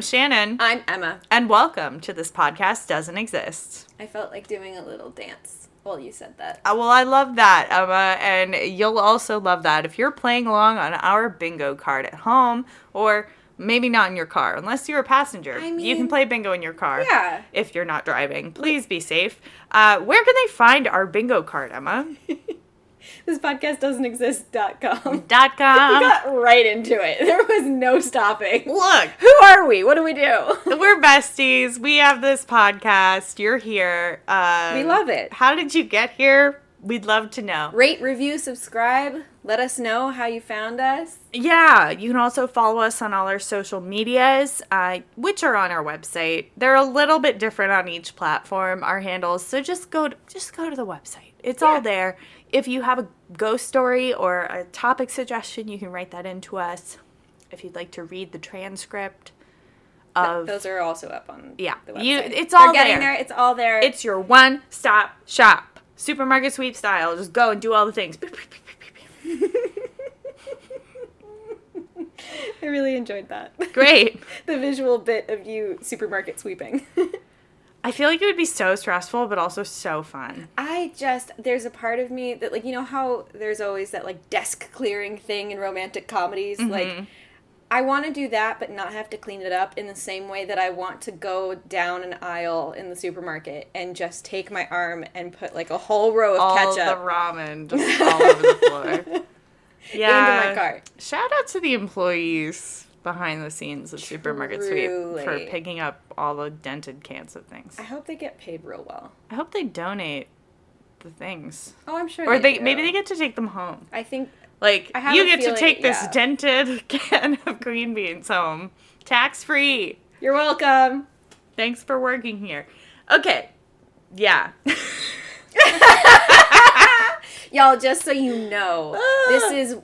I'm Shannon, I'm Emma. and welcome to This Podcast Doesn't Exist. I felt like doing a little dance while you said that. Uh, well, I love that, Emma, and you'll also love that if you're playing along on our bingo card at home, or maybe not in your car, unless you're a passenger. I mean, you can play bingo in your car. Yeah. If you're not driving, please be safe. Uh, where can they find our bingo card, Emma? This podcast doesn't exist.com. Dot com. we com. got right into it. There was no stopping. Look, Who are we? What do we do? we're besties. We have this podcast. You're here. Uh, We love it. How did you get here? We'd love to know. Rate, review, subscribe. Let us know how you found us. Yeah, you can also follow us on all our social medias, uh, which are on our website. They're a little bit different on each platform, our handles. So just go to, just go to the website. It's Yeah. all there. If you have a ghost story or a topic suggestion, you can write that into us. If you'd like to read the transcript of Those are also up on Yeah. the website. You- it's all getting there. there. It's all there. it's your one-stop shop. Supermarket sweep style. Just go and do all the things. I really enjoyed that. Great. the visual bit of you supermarket sweeping. I feel like it would be so stressful, but also so fun. I just there's a part of me that like you know how there's always that like desk clearing thing in romantic comedies Mm-hmm. like I want to do that but not have to clean it up in the same way that I want to go down an aisle in the supermarket and just take my arm and put like a whole row of all ketchup the ramen just all over the floor. Yeah. into my cart. Shout out to the employees behind the scenes of Supermarket Sweep for picking up all the dented cans of things. I hope they get paid real well. I hope they donate the things. Oh, I'm sure. Or they do. maybe they get to take them home. I think Like you get to take this yeah. dented can of green beans home. Tax free. you're welcome. Thanks for working here. Okay. Yeah. Y'all, just so you know, this Ah. is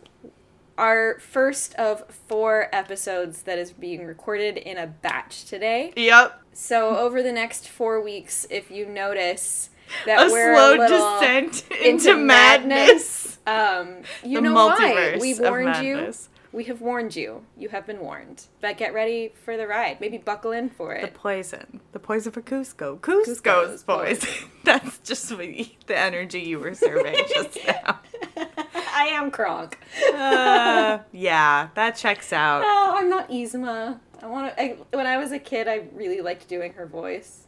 our first of four episodes that is being recorded in a batch today. yep. So over the next four weeks, if you notice that A we're slow a descent into into madness. um, you The know why we warned you. We have warned you. You have been warned. But get ready for the ride. Maybe buckle in for it. The poison. The poison for Kuzco. Kuzco's, Kuzco's poison. That's just the energy you were serving just now. I am Kronk. Uh, yeah, that checks out. Oh, I'm not Yzma. I want to. When I was a kid, I really liked doing her voice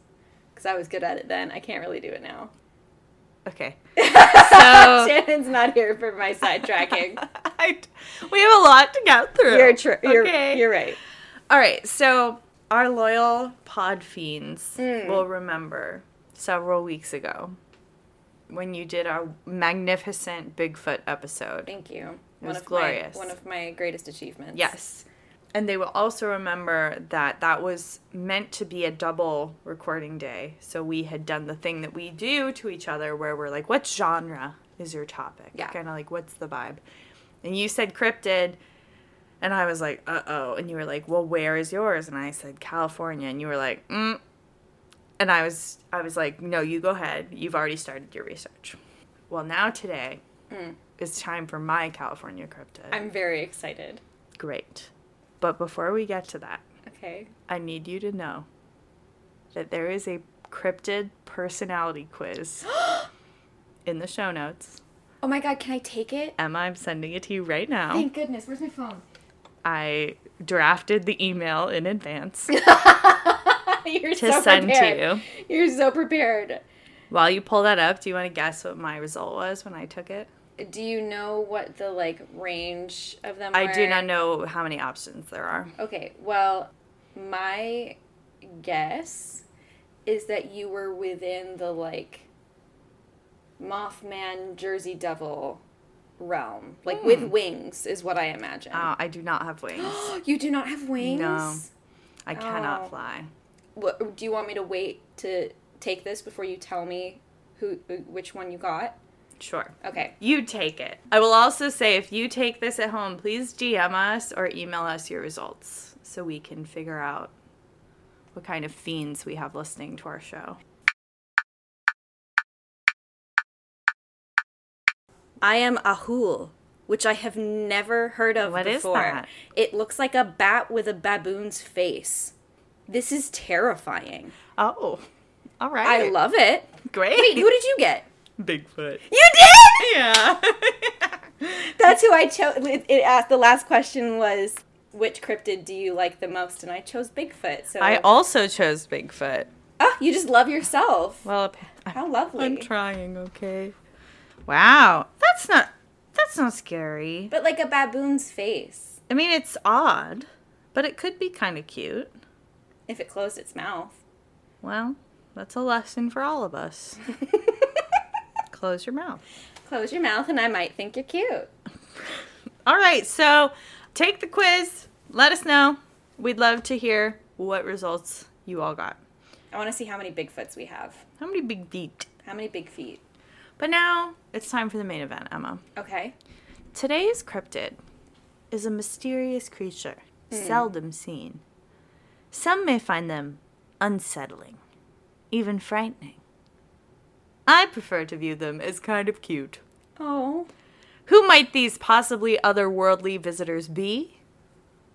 because I was good at it then. I can't really do it now. Okay. So Shannon's not here for my sidetracking. I, we have a lot to get through. you're, tr- you're Okay. you're right. All right, so our loyal pod fiends Mm. will remember several weeks ago when you did our magnificent Bigfoot episode. Thank you. It one was of glorious. My, one of my greatest achievements. Yes. And they will also remember that that was meant to be a double recording day. So we had done the thing that we do to each other where we're like, what genre is your topic? Yeah. Kind of like, what's the vibe? And you said cryptid. And I was like, uh oh. And you were like, well, where is yours? And I said, California. And you were like, mm. And I was, I was like, no, you go ahead. You've already started your research. Well, now today Mm. is time for my California cryptid. I'm very excited. Great. But before we get to that, Okay. I need you to know that there is a cryptid personality quiz in the show notes. Oh my god, can I take it? Emma, I'm sending it to you right now. Thank goodness. Where's my phone? I drafted the email in advance to so send prepared. to you. You're so prepared. While you pull that up, do you want to guess what my result was when I took it? Do you know what the like range of them I were? do not know how many options there are. Okay, well, my guess is that you were within the like Mothman Jersey Devil realm. Like with Hmm. wings is what I imagine. Oh, I do not have wings. you do not have wings? No. I cannot Oh. fly. What, do you want me to wait to take this before you tell me who which one you got? Sure. Okay. You take it. I will also say if you take this at home, please DM us or email us your results so we can figure out what kind of fiends we have listening to our show. I am Ahool, which I have never heard of What is before. that? It looks like a bat with a baboon's face. This is terrifying. Oh, all right. I love it. Great. Wait, who did you get? Bigfoot. You did. Yeah. That's who I chose. It, it asked. The last question was, which cryptid do you like the most? And I chose Bigfoot. So I also chose Bigfoot. oh, you just love yourself. Well, How lovely. I'm trying. Okay. Wow, that's not that's not scary. but like a baboon's face, I mean, it's odd, but it could be kind of cute. If it closed its mouth. Well, that's a lesson for all of us. Close your mouth. Close your mouth, and I might think you're cute. All right, so take the quiz. Let us know. We'd love to hear what results you all got. I want to see how many Bigfoots we have. How many big feet? How many big feet? But now it's time for the main event, Emma. Okay. Today's cryptid is a mysterious creature, hmm. seldom seen. Some may find them unsettling, even frightening. I prefer to view them as kind of cute. Oh. Who might these possibly otherworldly visitors be?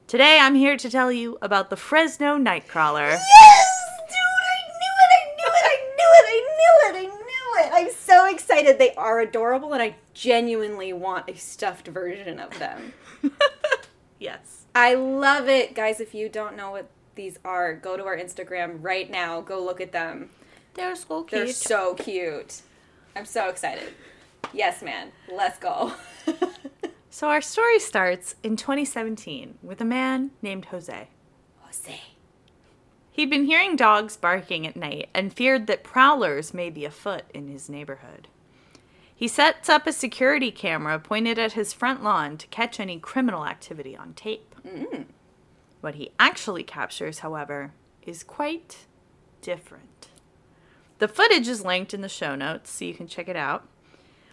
Today I'm here to tell you about the Fresno Nightcrawler. Yes, dude! I knew it! I knew it! I knew it! I knew it! I knew it! I'm so excited. They are adorable, and I genuinely want a stuffed version of them. yes. I love it, guys. If you don't know what these are, go to our Instagram right now. Go look at them. They're so cute. They're so cute. I'm so excited. Yes, man. Let's go. so our story starts in 2017 with a man named Jose. Jose. He'd been hearing dogs barking at night and feared that prowlers may be afoot in his neighborhood. He sets up a security camera pointed at his front lawn to catch any criminal activity on tape. Mm. What he actually captures, however, is quite different. The footage is linked in the show notes so you can check it out.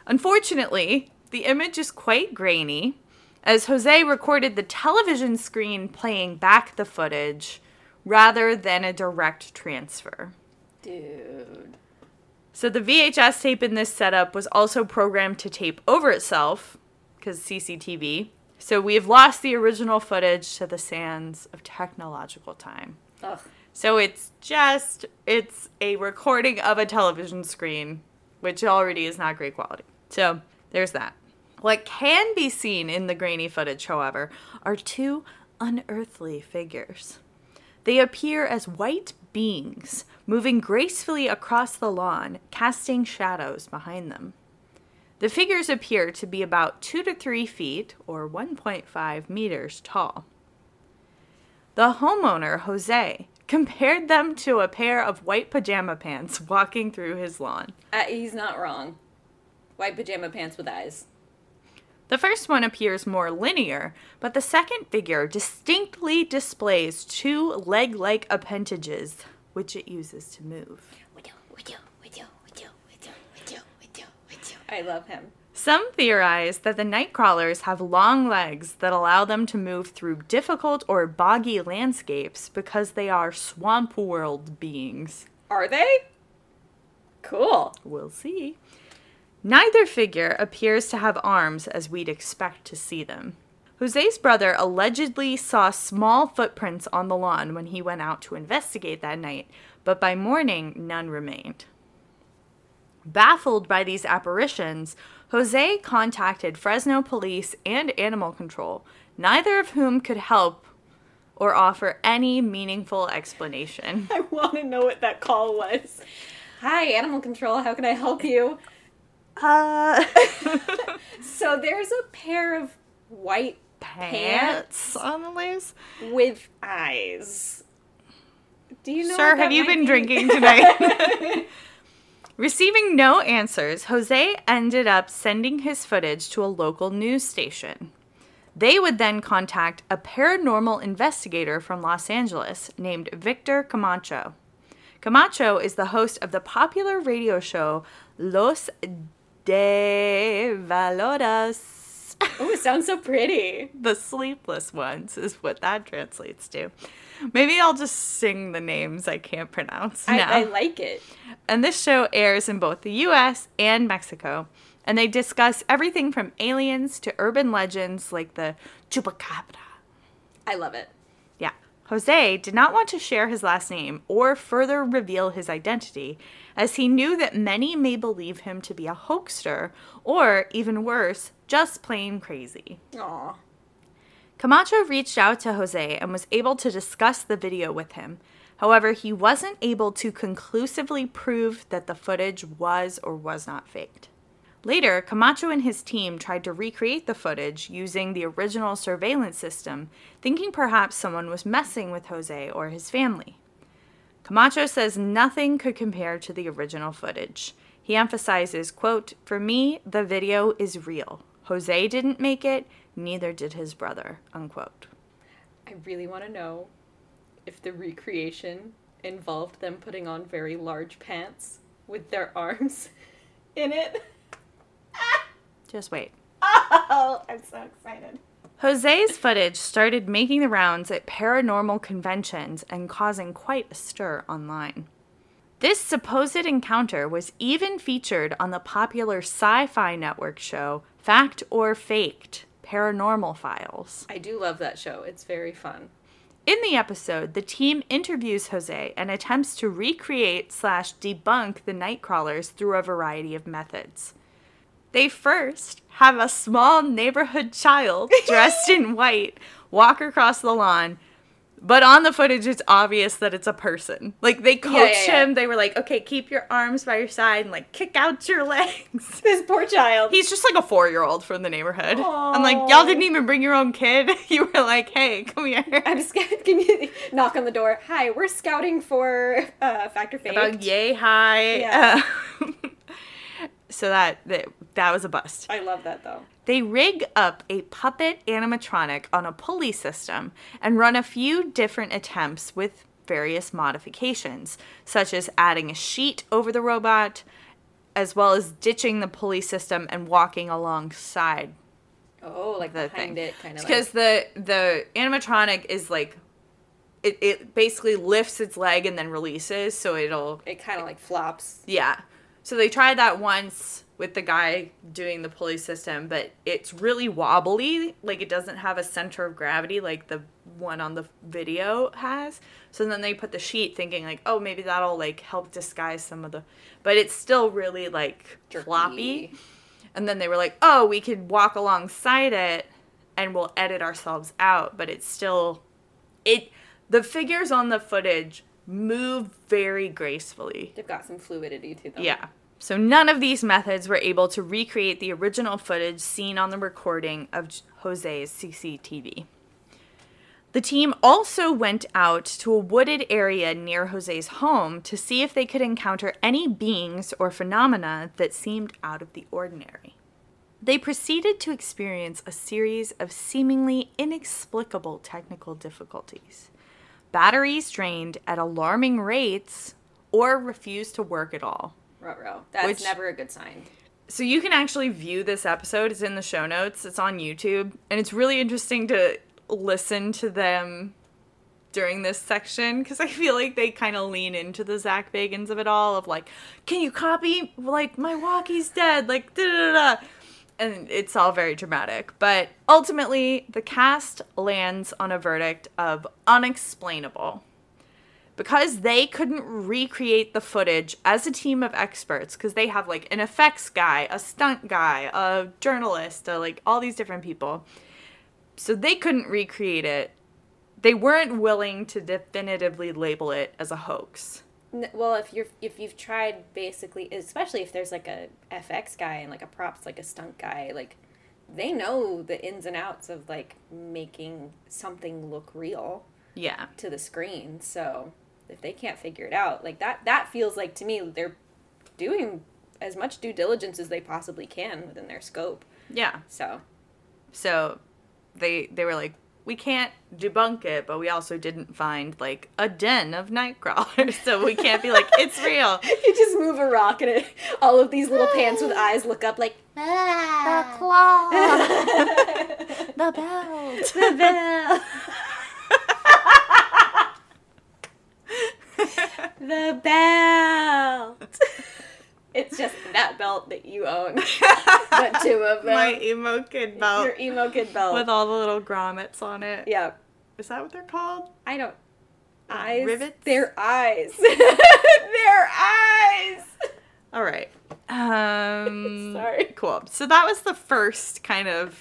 Unfortunately, the image is quite grainy, as Jose recorded the television screen playing back the footage rather than a direct transfer. Dude. So the VHS tape in this setup was also programmed to tape over itself, because CCTV. So we have lost the original footage to the sands of technological time. Ugh. So it's just it's a recording of a television screen, which already is not great quality. So there's that. What can be seen in the grainy footage, however, are two unearthly figures. They appear as white beings moving gracefully across the lawn, casting shadows behind them. The figures appear to be about 2 to 3 feet, or 1.5 meters, tall. The homeowner, Jose, compared them to a pair of white pajama pants walking through his lawn. Uh, he's not wrong. White pajama pants with eyes. The first one appears more linear, but the second figure distinctly displays two leg like appendages, which it uses to move. I love him. Some theorize that the night crawlers have long legs that allow them to move through difficult or boggy landscapes because they are swamp world beings. Are they? Cool. We'll see. Neither figure appears to have arms as we'd expect to see them. Jose's brother allegedly saw small footprints on the lawn when he went out to investigate that night, but by morning, none remained. Baffled by these apparitions, Jose contacted Fresno police and animal control, neither of whom could help or offer any meaningful explanation. I want to know what that call was. Hi, animal control. How can I help you? Uh, So there's a pair of white pants on the lace? with eyes. Do you know? Sir, what that have you might been be? drinking tonight? Receiving no answers, Jose ended up sending his footage to a local news station. They would then contact a paranormal investigator from Los Angeles named Victor Camacho. Camacho is the host of the popular radio show Los de Valoras. oh, it sounds so pretty. the sleepless ones is what that translates to. Maybe I'll just sing the names I can't pronounce I, now. I like it. and this show airs in both the US and Mexico and they discuss everything from aliens to urban legends like the chupacabra. I love it. Yeah. Jose did not want to share his last name or further reveal his identity, as he knew that many may believe him to be a hoaxer or, even worse, just plain crazy. Aw. Camacho reached out to Jose and was able to discuss the video with him. However, he wasn't able to conclusively prove that the footage was or was not faked. Later, Camacho and his team tried to recreate the footage using the original surveillance system, thinking perhaps someone was messing with Jose or his family. Camacho says nothing could compare to the original footage. He emphasizes, quote, "For me, the video is real. Jose didn't make it, neither did his brother." Unquote. I really want to know if the recreation involved them putting on very large pants with their arms in it. Just wait. Oh, I'm so excited. Jose's footage started making the rounds at paranormal conventions and causing quite a stir online. This supposed encounter was even featured on the popular sci fi network show Fact or Faked Paranormal Files. I do love that show. It's very fun. In the episode, the team interviews Jose and attempts to recreate slash debunk the night crawlers through a variety of methods. They first have a small neighborhood child dressed in white walk across the lawn, but on the footage, it's obvious that it's a person. Like they coached yeah. him. They were like, "Okay, keep your arms by your side and like kick out your legs." This poor child. He's just like a four-year-old from the neighborhood. I'm like, y'all didn't even bring your own kid. You were like, "Hey, come here." I'm scared. Can you knock on the door? Hi, we're scouting for uh, Fact or Fake. about yay high. Yeah. Uh, so that, that that was a bust. I love that though. They rig up a puppet animatronic on a pulley system and run a few different attempts with various modifications, such as adding a sheet over the robot, as well as ditching the pulley system and walking alongside Oh, like the behind thing. it, kind of. because the the animatronic is like it, it basically lifts its leg and then releases so it'll it kind of like flops. Yeah. So they tried that once with the guy doing the pulley system, but it's really wobbly. Like it doesn't have a center of gravity like the one on the video has. So then they put the sheet thinking like, oh, maybe that'll like help disguise some of the but it's still really like Jerky. floppy. And then they were like, oh, we could walk alongside it and we'll edit ourselves out, but it's still it the figures on the footage move very gracefully. They've got some fluidity to them. Yeah. So none of these methods were able to recreate the original footage seen on the recording of Jose's CCTV. The team also went out to a wooded area near Jose's home to see if they could encounter any beings or phenomena that seemed out of the ordinary. They proceeded to experience a series of seemingly inexplicable technical difficulties. Batteries drained at alarming rates or refused to work at all. Ruh-roh. That's Which- never a good sign. So you can actually view this episode. It's in the show notes. It's on YouTube, and it's really interesting to listen to them during this section because I feel like they kind of lean into the Zak Bagans of it all. Of like, can you copy like my walkie's dead? Like da da da. da." And it's all very dramatic. But ultimately, the cast lands on a verdict of unexplainable because they couldn't recreate the footage as a team of experts because they have like an effects guy a stunt guy a journalist a, like all these different people. So they couldn't recreate it. They weren't willing to definitively label it as a hoax. Well, if you're if you've tried basically, especially if there's like a FX guy and like a props like a stunt guy, like they know the ins and outs of like making something look real yeah. to the screen. So if they can't figure it out, like that that feels like to me they're doing as much due diligence as they possibly can within their scope. yeah. So. So they they were like we can't debunk it but we also didn't find like a den of night crawlers so we can't be like it's real. You just move a rock and it, all of these little pants with eyes look up like the ah. claw. The belt. The bell. The belt. It's just that belt that you own, but two of them. My emo kid belt Your emo kid belt. with all the little grommets on it. yeah, Is that what they're called? I don't. Eyes. Rivets? Their eyes. Their eyes. All right. Um, Sorry. Cool. So that was the first kind of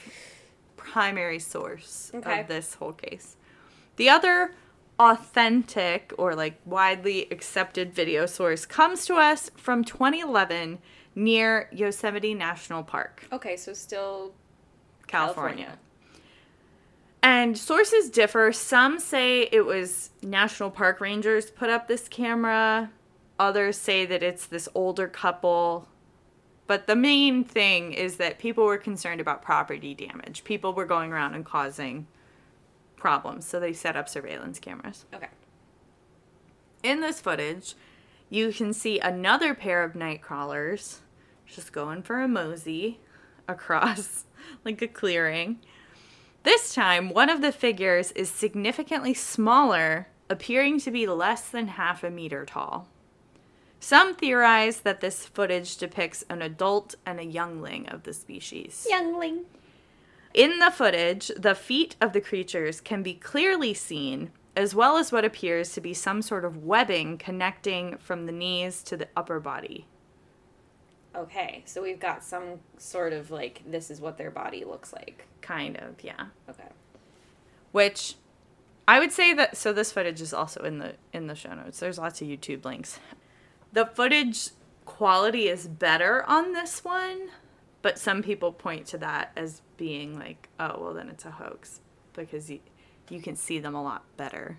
primary source Okay. of this whole case. The other authentic or like widely accepted video source comes to us from 2011 near Yosemite National Park, Okay, so still California. And sources differ. Some say it was National Park Rangers put up this camera. Others say that it's this older couple. But the main thing is that people were concerned about property damage. People were going around and causing problems. So they set up surveillance cameras. Okay. In this footage, you can see another pair of night crawlers just going for a mosey across like a clearing. This time, one of the figures is significantly smaller, appearing to be less than half a meter tall. Some theorize that this footage depicts an adult and a youngling of the species. Youngling. In the footage, the feet of the creatures can be clearly seen, as well as what appears to be some sort of webbing connecting from the knees to the upper body. Okay, so we've got some sort of like this is what their body looks like. Kind of, yeah. Okay. Which I would say that so this footage is also in the in the show notes. There's lots of YouTube links. The footage quality is better on this one, but some people point to that as being like, oh, well then it's a hoax because you you can see them a lot better.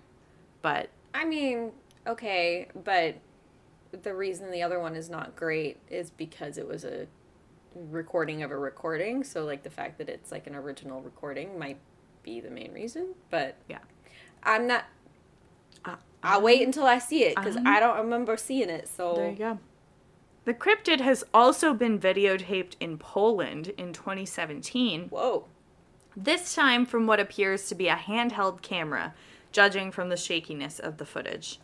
But I mean, okay, but the reason the other one is not great is because it was a recording of a recording. So, like, the fact that it's like an original recording might be the main reason. But yeah. I'm not. Uh, I'll wait until I see it because um, I don't remember seeing it. So, There you go. The cryptid has also been videotaped in Poland in 2017, whoa. this time from what appears to be a handheld camera, judging from the shakiness of the footage.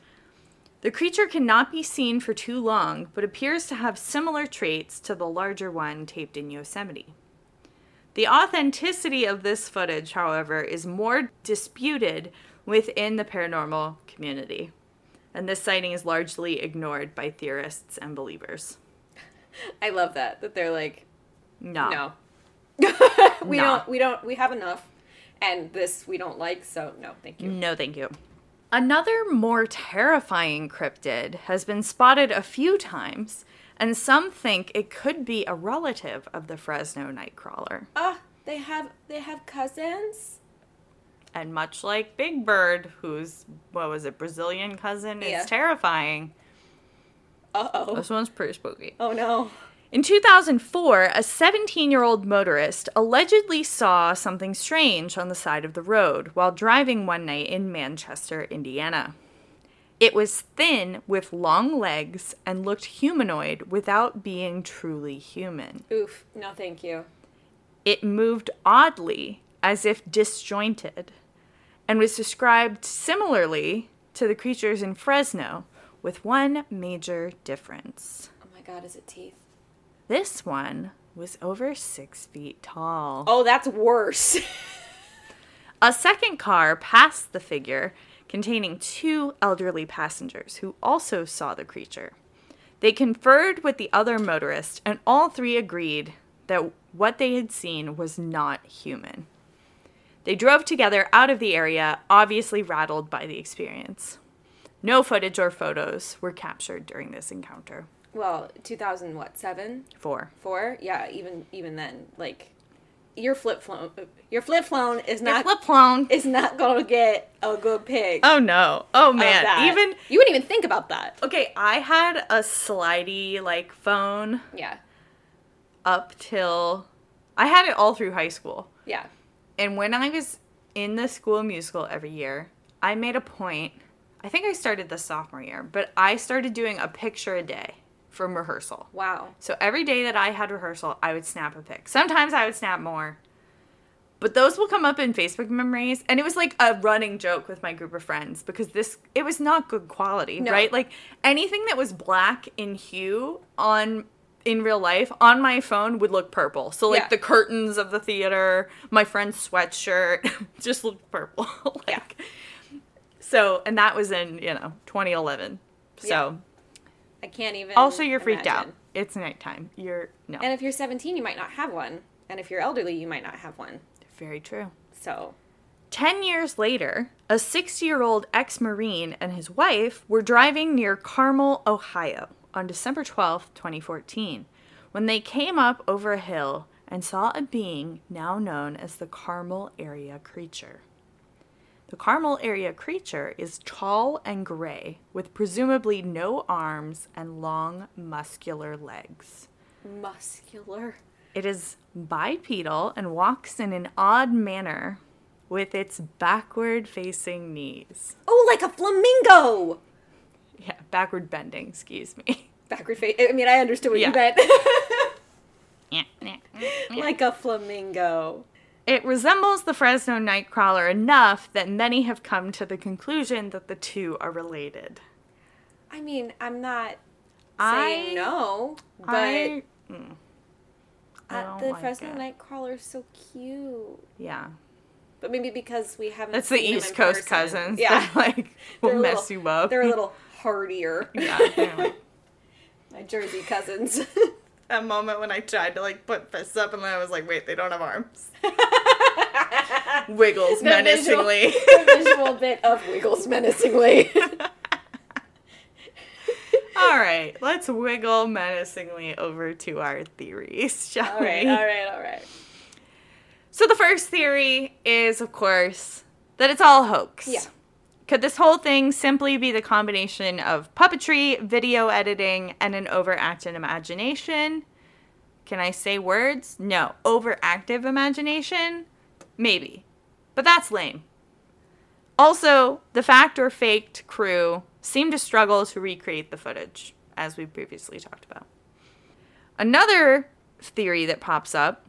The creature cannot be seen for too long, but appears to have similar traits to the larger one taped in Yosemite. The authenticity of this footage, however, is more disputed within the paranormal community, and this sighting is largely ignored by theorists and believers. I love that. That they're like, No. no. we No. don't, we don't, we have enough. And this we don't like, so no, thank you. No, thank you. Another more terrifying cryptid has been spotted a few times, and some think it could be a relative of the Fresno nightcrawler. Ah, they have, they have cousins? And much like Big Bird, whose, what was it, Brazilian cousin, Yeah. is terrifying, Uh oh. this one's pretty spooky. Oh no. In 2004, a 17 year old motorist allegedly saw something strange on the side of the road while driving one night in Manchester, Indiana. It was thin with long legs and looked humanoid without being truly human. Oof. No, thank you. It moved oddly, as if disjointed, and was described similarly to the creatures in Fresno, with one major difference. Oh my god, is it teeth? This one was over six feet tall. Oh, that's worse. A second car passed the figure, containing two elderly passengers who also saw the creature. They conferred with the other motorist, and all three agreed that what they had seen was not human. They drove together out of the area, obviously rattled by the experience. No footage or photos were captured during this encounter. well, 2000 what? 7? Four. 4? Yeah, even even then like your flip phone your flip phone is Your not flip phone. is not going to get a good pic. Oh no. Oh man. Even You wouldn't even think about that. Okay, I had a slidey like phone Yeah. up till I had it all through high school. Yeah. And when I was in the school musical every year, I made a point. I think I started the sophomore year, but I started doing a picture a day from rehearsal. Wow. So every day that I had rehearsal, I would snap a pic. Sometimes I would snap more. But those will come up in Facebook memories and it was like a running joke with my group of friends because this it was not good quality, No. right? Like anything that was black in hue on in real life on my phone would look purple. So like Yeah. the curtains of the theater, my friend's sweatshirt just looked purple. like So, and that was in, you know, 2011. So, I can't even. also you're freaked out. It's nighttime. You're no. And if you're 17, you might not have one. And if you're elderly, you might not have one. Very true. So, 10 years later, a 60 year old ex Marine and his wife were driving near Carmel, Ohio on December 12, 2014, when they came up over a hill and saw a being now known as the Carmel Area Creature. The Carmel Area Creature is tall and gray, with presumably no arms and long, muscular legs. muscular. It is bipedal and walks in an odd manner with its backward facing knees. Oh, like a flamingo! Yeah, backward bending, excuse me. Backward face. I mean, I understood what Yeah. you meant. it like a flamingo. It resembles the Fresno Nightcrawler enough that many have come to the conclusion that the two are related. I mean, I'm not I- saying no, but I, mm, I the like Fresno it. Nightcrawler is so cute. yeah. But maybe because we haven't. That's the seen them East in Coast person. cousins. Yeah, that, like, will They're a mess little- you up. They're a little hardier. yeah. like- My Jersey cousins. a moment when I tried to like put fists up and then I was like, wait, they don't have arms. Wiggles The visual- menacingly. the visual bit of Wiggles menacingly. all right, let's wiggle menacingly over to our theories, shall all right, we? all right, all right. So the first theory is, of course, that it's all hoax. Yeah. Could this whole thing simply be the combination of puppetry, video editing, and an overacted imagination? Can I say words? No. Overactive imagination? Maybe. But that's lame. Also, the fact or faked crew seemed to struggle to recreate the footage, as we previously talked about. Another theory that pops up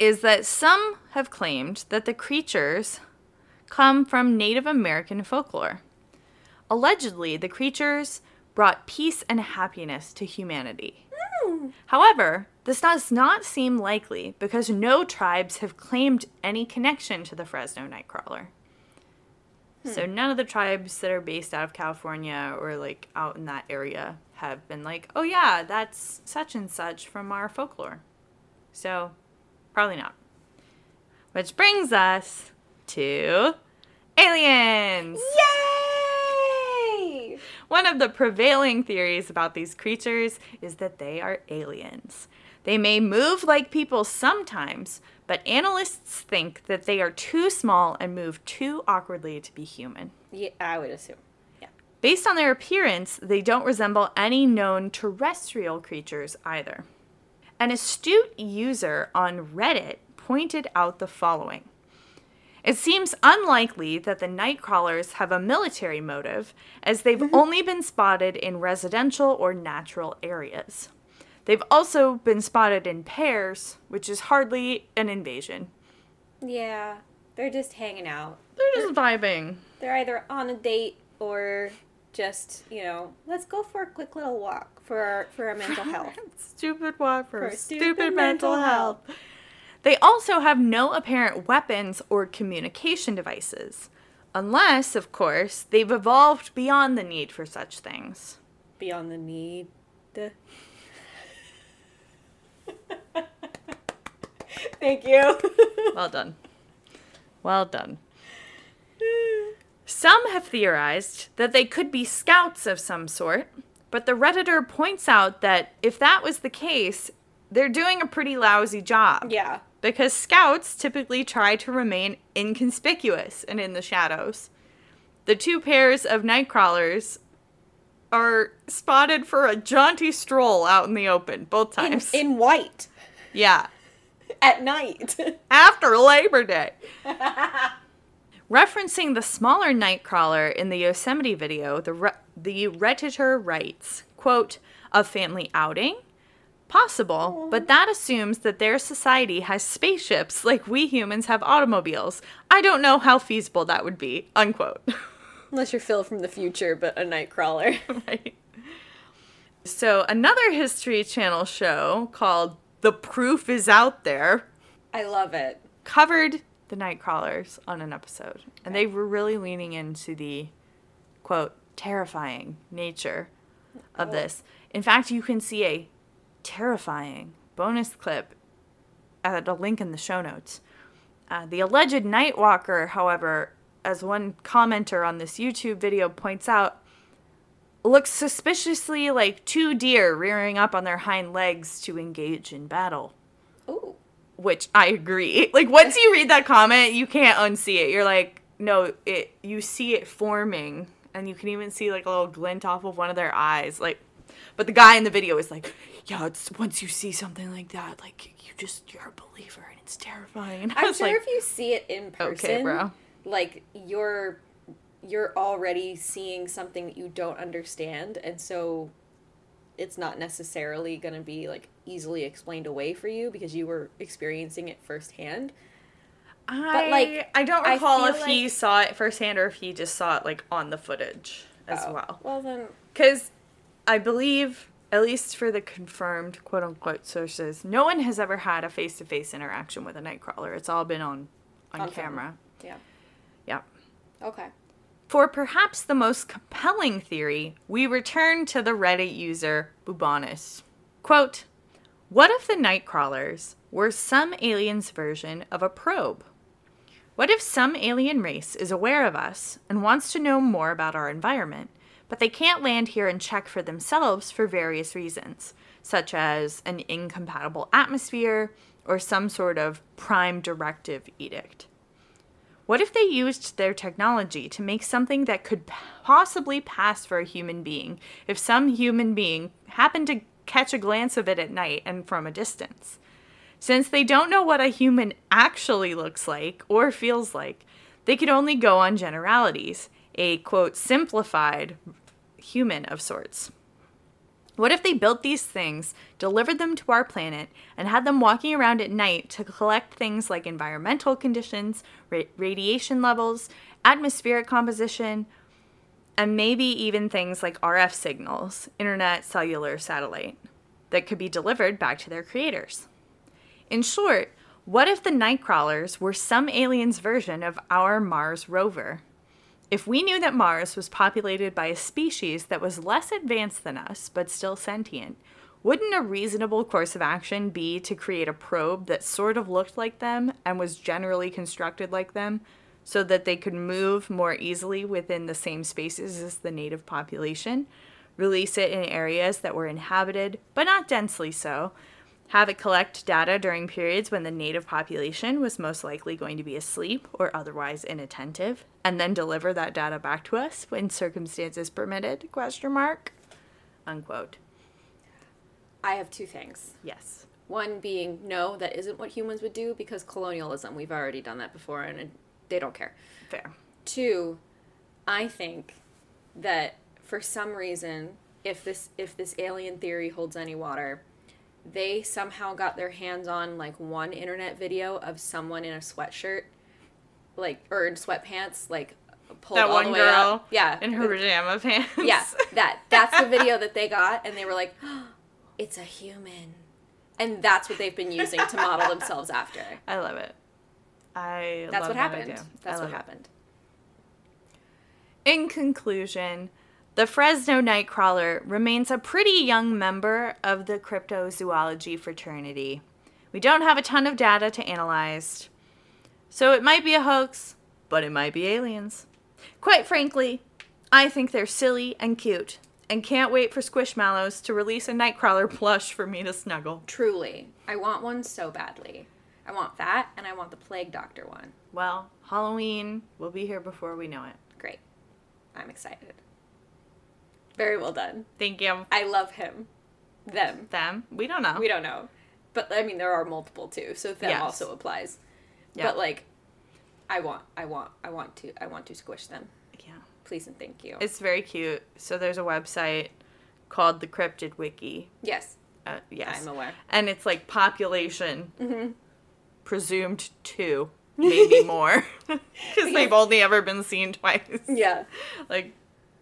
is that some have claimed that the creatures come from Native American folklore. Allegedly, the creatures brought peace and happiness to humanity. However, this does not seem likely because no tribes have claimed any connection to the Fresno Nightcrawler. So hmm. none of the tribes that are based out of California or like out in that area have been like, "Oh yeah, that's such and such from our folklore." So, probably not. Which brings us to aliens. Yay! One of the prevailing theories about these creatures is that they are aliens. They may move like people sometimes, but analysts think that they are too small and move too awkwardly to be human. Yeah, I would assume. Yeah. Based on their appearance, they don't resemble any known terrestrial creatures either. An astute user on Reddit pointed out the following. It seems unlikely that the Nightcrawlers have a military motive, as they've mm-hmm. only been spotted in residential or natural areas. They've also been spotted in pairs, which is hardly an invasion. Yeah, they're just hanging out. They're just vibing. They're either on a date or just, you know, let's go for a quick little walk for our, for our mental health. Stupid walk for, For stupid, stupid mental, mental health. They also have no apparent weapons or communication devices. Unless, of course, they've evolved beyond the need for such things. Beyond the need. Thank you. Well done. Well done. Some have theorized that they could be scouts of some sort, but the Redditor points out that if that was the case, they're doing a pretty lousy job. yeah. because scouts typically try to remain inconspicuous and in the shadows. The two pairs of nightcrawlers are spotted for a jaunty stroll out in the open both In, times. in white yeah, at night. after Labor Day. Referencing the smaller nightcrawler in the Yosemite video, the re- the Redditor writes, "quote A family outing." Possible, but that assumes that their society has spaceships like we humans have automobiles. I don't know how feasible that would be. Unquote. Unless you're Phil from the future, but a Nightcrawler. right. So, another History Channel show called The Proof Is Out There I love it. covered the Nightcrawlers on an episode. And they were really leaning into the quote, terrifying nature of Oh. this. In fact, you can see a terrifying bonus clip at a link in the show notes. Uh, the alleged Nightwalker, however, as one commenter on this YouTube video points out, looks suspiciously like two deer rearing up on their hind legs to engage in battle. Ooh. Which I agree. Like once you read that comment, you can't unsee it. You're like, no, it you see it forming and you can even see like a little glint off of one of their eyes. Like but the guy in the video is like, yeah, it's once you see something like that, like you just you're a believer and it's terrifying. And I'm sure like, if you see it in person, okay, bro. like you're you're already seeing something that you don't understand, and so it's not necessarily going to be like easily explained away for you because you were experiencing it firsthand. I, like, I don't recall feel if he saw it firsthand or if he just saw it like on the footage as Oh, well. Well then, Because I believe, at least for the confirmed quote unquote sources, no one has ever had a face to face interaction with a nightcrawler. It's all been on on, On film. camera. yeah. Yeah. Okay. For perhaps the most compelling theory, we return to the Reddit user Bubonis. Quote, What if the Nightcrawlers were some alien's version of a probe? What if some alien race is aware of us and wants to know more about our environment, but they can't land here and check for themselves for various reasons, such as an incompatible atmosphere or some sort of prime directive edict? What if they used their technology to make something that could possibly pass for a human being if some human being happened to catch a glance of it at night and from a distance? Since they don't know what a human actually looks like or feels like, they could only go on generalities, a quote, simplified human of sorts. What if they built these things, delivered them to our planet, and had them walking around at night to collect things like environmental conditions, ra- radiation levels, atmospheric composition, and maybe even things like RF signals, internet, cellular, satellite, that could be delivered back to their creators? In short, what if the Nightcrawlers were some alien's version of our Mars rover? If we knew that Mars was populated by a species that was less advanced than us, but still sentient, wouldn't a reasonable course of action be to create a probe that sort of looked like them and was generally constructed like them so that they could move more easily within the same spaces as the native population, release it in areas that were inhabited but not densely so, have it collect data during periods when the native population was most likely going to be asleep or otherwise inattentive and then deliver that data back to us when circumstances permitted question mark unquote I have two things. yes One being no, that isn't what humans would do because colonialism. We've already done that before, and they don't care. fair Two, I think that for some reason, if this if this alien theory holds any water, they somehow got their hands on like one internet video of someone in a sweatshirt, like or in sweatpants, like pulled that all one the way girl up. Yeah, in her pajama pants yeah, that that's the video that they got, and they were like, "It's a human," and that's what they've been using to model themselves after. i love it i That's love what that happened. That's what it. happened. In conclusion, the Fresno Nightcrawler remains a pretty young member of the cryptozoology fraternity. We don't have a ton of data to analyze, so it might be a hoax, but it might be aliens. Quite frankly, I think they're silly and cute, and can't wait for Squishmallows to release a Nightcrawler plush for me to snuggle. Truly, I want one so badly. I want that, and I want the Plague Doctor one. Well, Halloween will be here before we know it. Great. I'm excited. Very well done. Thank you. I love him. Them. Them? We don't know. We don't know. But I mean there are multiple too, so them Yes. also applies. Yeah. But like I want I want I want to I want to squish them. yeah. Please and thank you. It's very cute. So there's a website called the Cryptid Wiki. yes, Uh, yes. I'm aware. And it's like population Mhm. presumed two, maybe more, because they've only ever been seen twice. Yeah. Like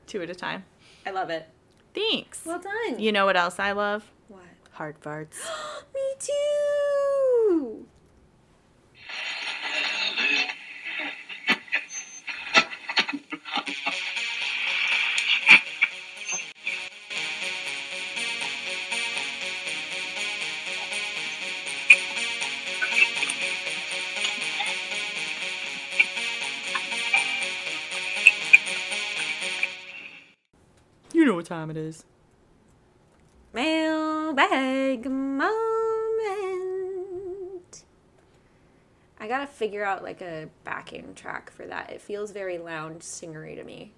two at a time. I love it. Thanks. Well done. You know what else I love? what? Hard farts. Me too. What time it is. Mailbag moment. I gotta figure out like a backing track for that. It feels very lounge singery to me.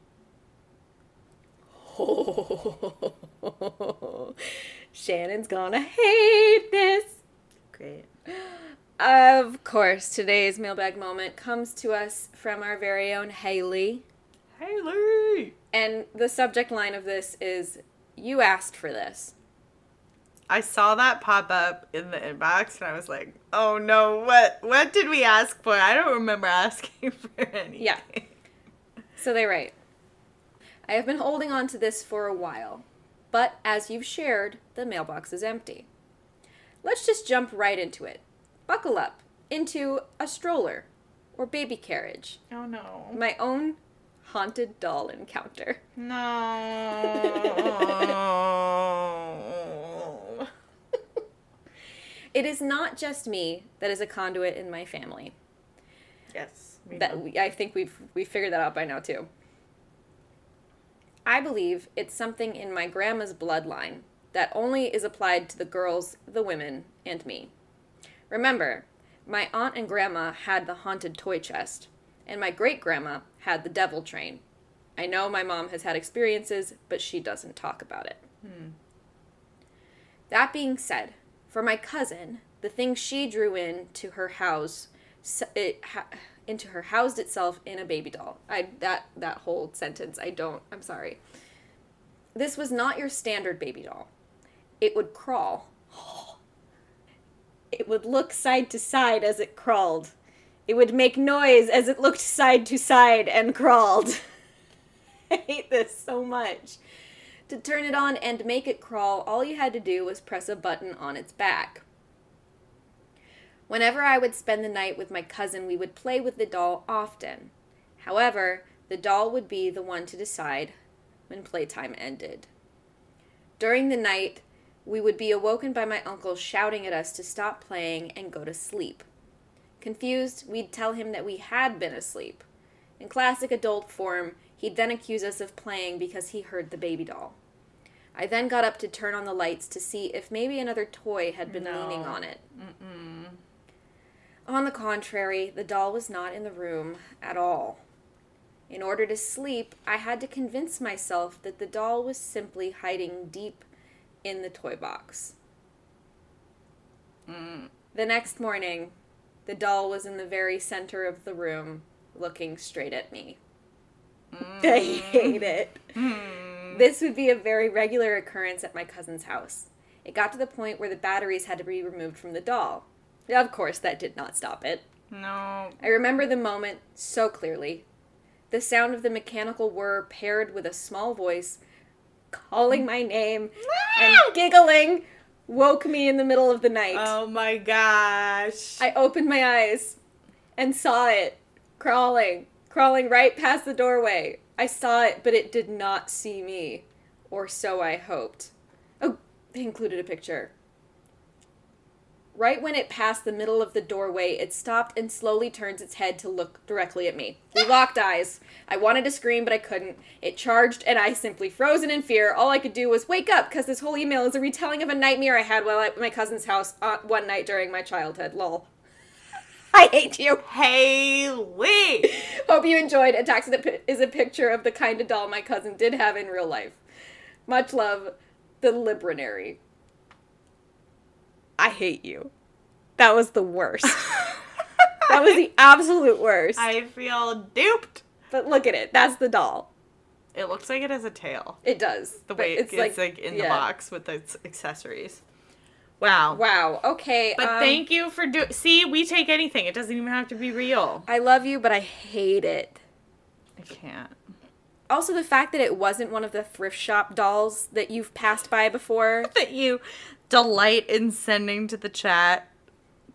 Oh, Shannon's gonna hate this. Great. Of course, today's mailbag moment comes to us from our very own Haley. Haley! And the subject line of this is You asked for this. I saw that pop up in the inbox and I was like, oh no, what what did we ask for? I don't remember asking for anything. Yeah. So they write I have been holding on to this for a while, but as you've shared, the mailbox is empty. Let's just jump right into it. Buckle up into a stroller or baby carriage. Oh no. My own haunted doll encounter. No. It is not just me that is a conduit in my family. yes. we That we, I think we've we figured that out by now too. I believe it's something in my grandma's bloodline that only is applied to the girls, the women, and me. Remember, my aunt and grandma had the haunted toy chest, and my great grandma had the devil train. I know my mom has had experiences, but she doesn't talk about it. Hmm. That being said, for my cousin, the thing she drew in to her house, it, ha- into her housed itself in a baby doll. I that that whole sentence. I don't. I'm sorry. This was not your standard baby doll. It would crawl. It would look side to side as it crawled. It would make noise as it looked side to side and crawled. I hate this so much. To turn it on and make it crawl, all you had to do was press a button on its back. Whenever I would spend the night with my cousin, we would play with the doll often. However, the doll would be the one to decide when playtime ended. During the night, we would be awoken by my uncle shouting at us to stop playing and go to sleep. Confused, we'd tell him that we had been asleep. In classic adult form, he'd then accuse us of playing because he heard the baby doll. I then got up to turn on the lights to see if maybe another toy had been No. leaning on it. Mm-mm. On the contrary, the doll was not in the room at all. In order to sleep, I had to convince myself that the doll was simply hiding deep in the toy box. Mm. The next morning, the doll was in the very center of the room, looking straight at me. Mm. I hate it. Mm. This would be a very regular occurrence at my cousin's house. It got to the point where the batteries had to be removed from the doll. Of course, that did not stop it. No. I remember the moment so clearly. The sound of the mechanical whir paired with a small voice calling my name and giggling woke me in the middle of the night. Oh my gosh. I opened my eyes and saw it crawling, crawling right past the doorway. I saw it, but it did not see me, or so I hoped. Oh, they included a picture. Right when it passed the middle of the doorway, it stopped and slowly turns its head to look directly at me. We locked eyes. I wanted to scream, but I couldn't. It charged, and I simply frozen in fear. All I could do was wake up, because this whole email is a retelling of a nightmare I had while at my cousin's house uh, one night during my childhood. Lol. I hate you. Haley. Hope you enjoyed. Attacks is a picture of the kind of doll my cousin did have in real life. Much love, the Libranary. I hate you. That was the worst. that was the absolute worst. I feel duped. but look at it. That's the doll. It looks like it has a tail. It does. The way it's, like, in the box with its accessories. Wow. Wow. Okay. But um, thank you for do. See, we take anything. It doesn't even have to be real. I love you, but I hate it. I can't. also the fact that it wasn't one of the thrift shop dolls that you've passed by before. that you delight in sending to the chat,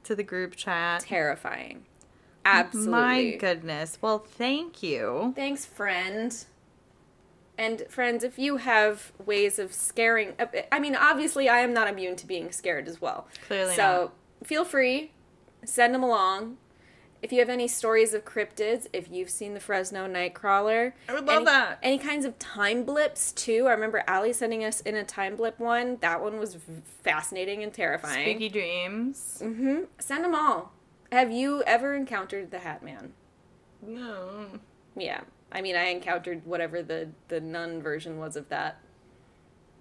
to the group chat. Terrifying. Absolutely. My goodness. Well, thank you. Thanks, friend. And friends, if you have ways of scaring, uh, I mean, obviously, I am not immune to being scared as well. Clearly so feel free, send them along. If you have any stories of cryptids, if you've seen the Fresno Nightcrawler, I would love any, that. Any kinds of time blips too. I remember Allie sending us in a time blip one. That one was fascinating and terrifying. Spooky dreams. Mm hmm Send them all. Have you ever encountered the Hat Man? No. Yeah. I mean, I encountered whatever the the nun version was of that.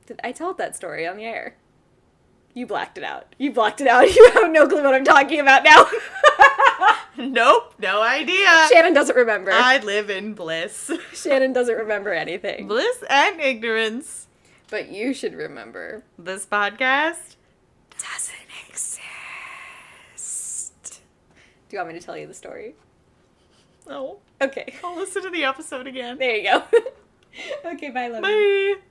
Did I told that story on the air? You blacked it out. You blocked it out. You have no clue what I'm talking about now. Nope. No idea. Shannon doesn't remember. I live in bliss. Shannon doesn't remember anything. bliss and ignorance. But you should remember. This podcast Doesn't exist. Do you want me to tell you the story? Oh, Okay. I'll listen to the episode again. There you go. okay, bye, love you. Bye.